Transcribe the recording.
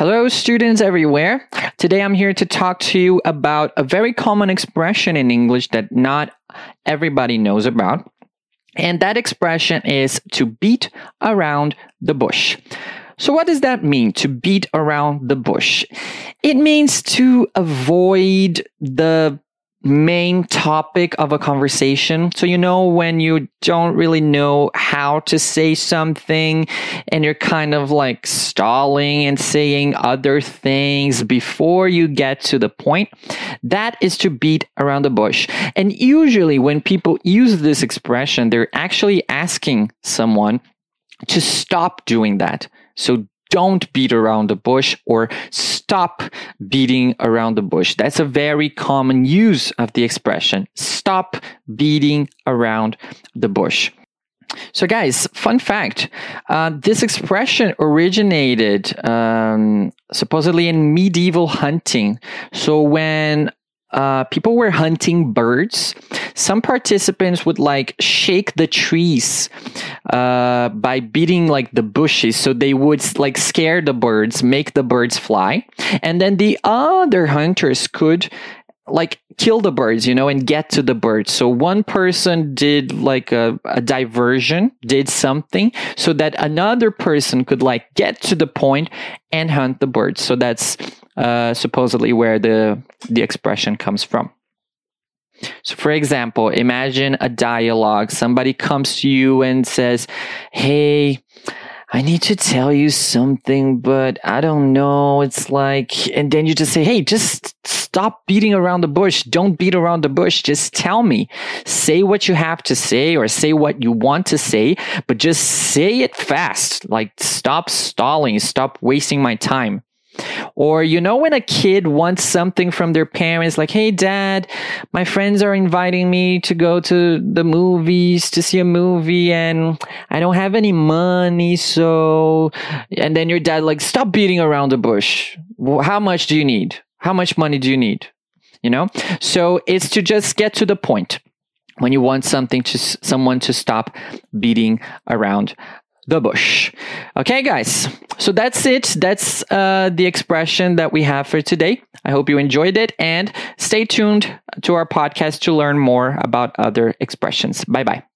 Hello, students everywhere. Today I'm here to talk to you about a very common expression in English that not everybody knows about. And that expression is to beat around the bush. So, what does that mean to beat around the bush? It means to avoid the main topic of a conversation. So, you know, when you don't really know how to say something and you're kind of like stalling and saying other things before you get to the point, that is to beat around the bush. And usually, when people use this expression, they're actually asking someone to stop doing that. So don't beat around the bush or stop beating around the bush. That's a very common use of the expression. Stop beating around the bush. So, guys, fun fact uh, this expression originated um, supposedly in medieval hunting. So, when uh, people were hunting birds. Some participants would like shake the trees uh, by beating like the bushes, so they would like scare the birds, make the birds fly, and then the other hunters could like kill the birds, you know, and get to the birds. So one person did like a, a, diversion, did something so that another person could like get to the point and hunt the birds. So that's uh, supposedly where the the expression comes from. So, for example, imagine a dialogue. Somebody comes to you and says, Hey, I need to tell you something, but I don't know. It's like, and then you just say, Hey, just stop beating around the bush. Don't beat around the bush. Just tell me. Say what you have to say or say what you want to say, but just say it fast. Like, stop stalling. Stop wasting my time. Or, you know, when a kid wants something from their parents, like, hey, dad, my friends are inviting me to go to the movies to see a movie and I don't have any money. So, and then your dad, like, stop beating around the bush. How much do you need? How much money do you need? You know? So it's to just get to the point when you want something to someone to stop beating around the bush. Okay, guys. So that's it. That's uh, the expression that we have for today. I hope you enjoyed it and stay tuned to our podcast to learn more about other expressions. Bye bye.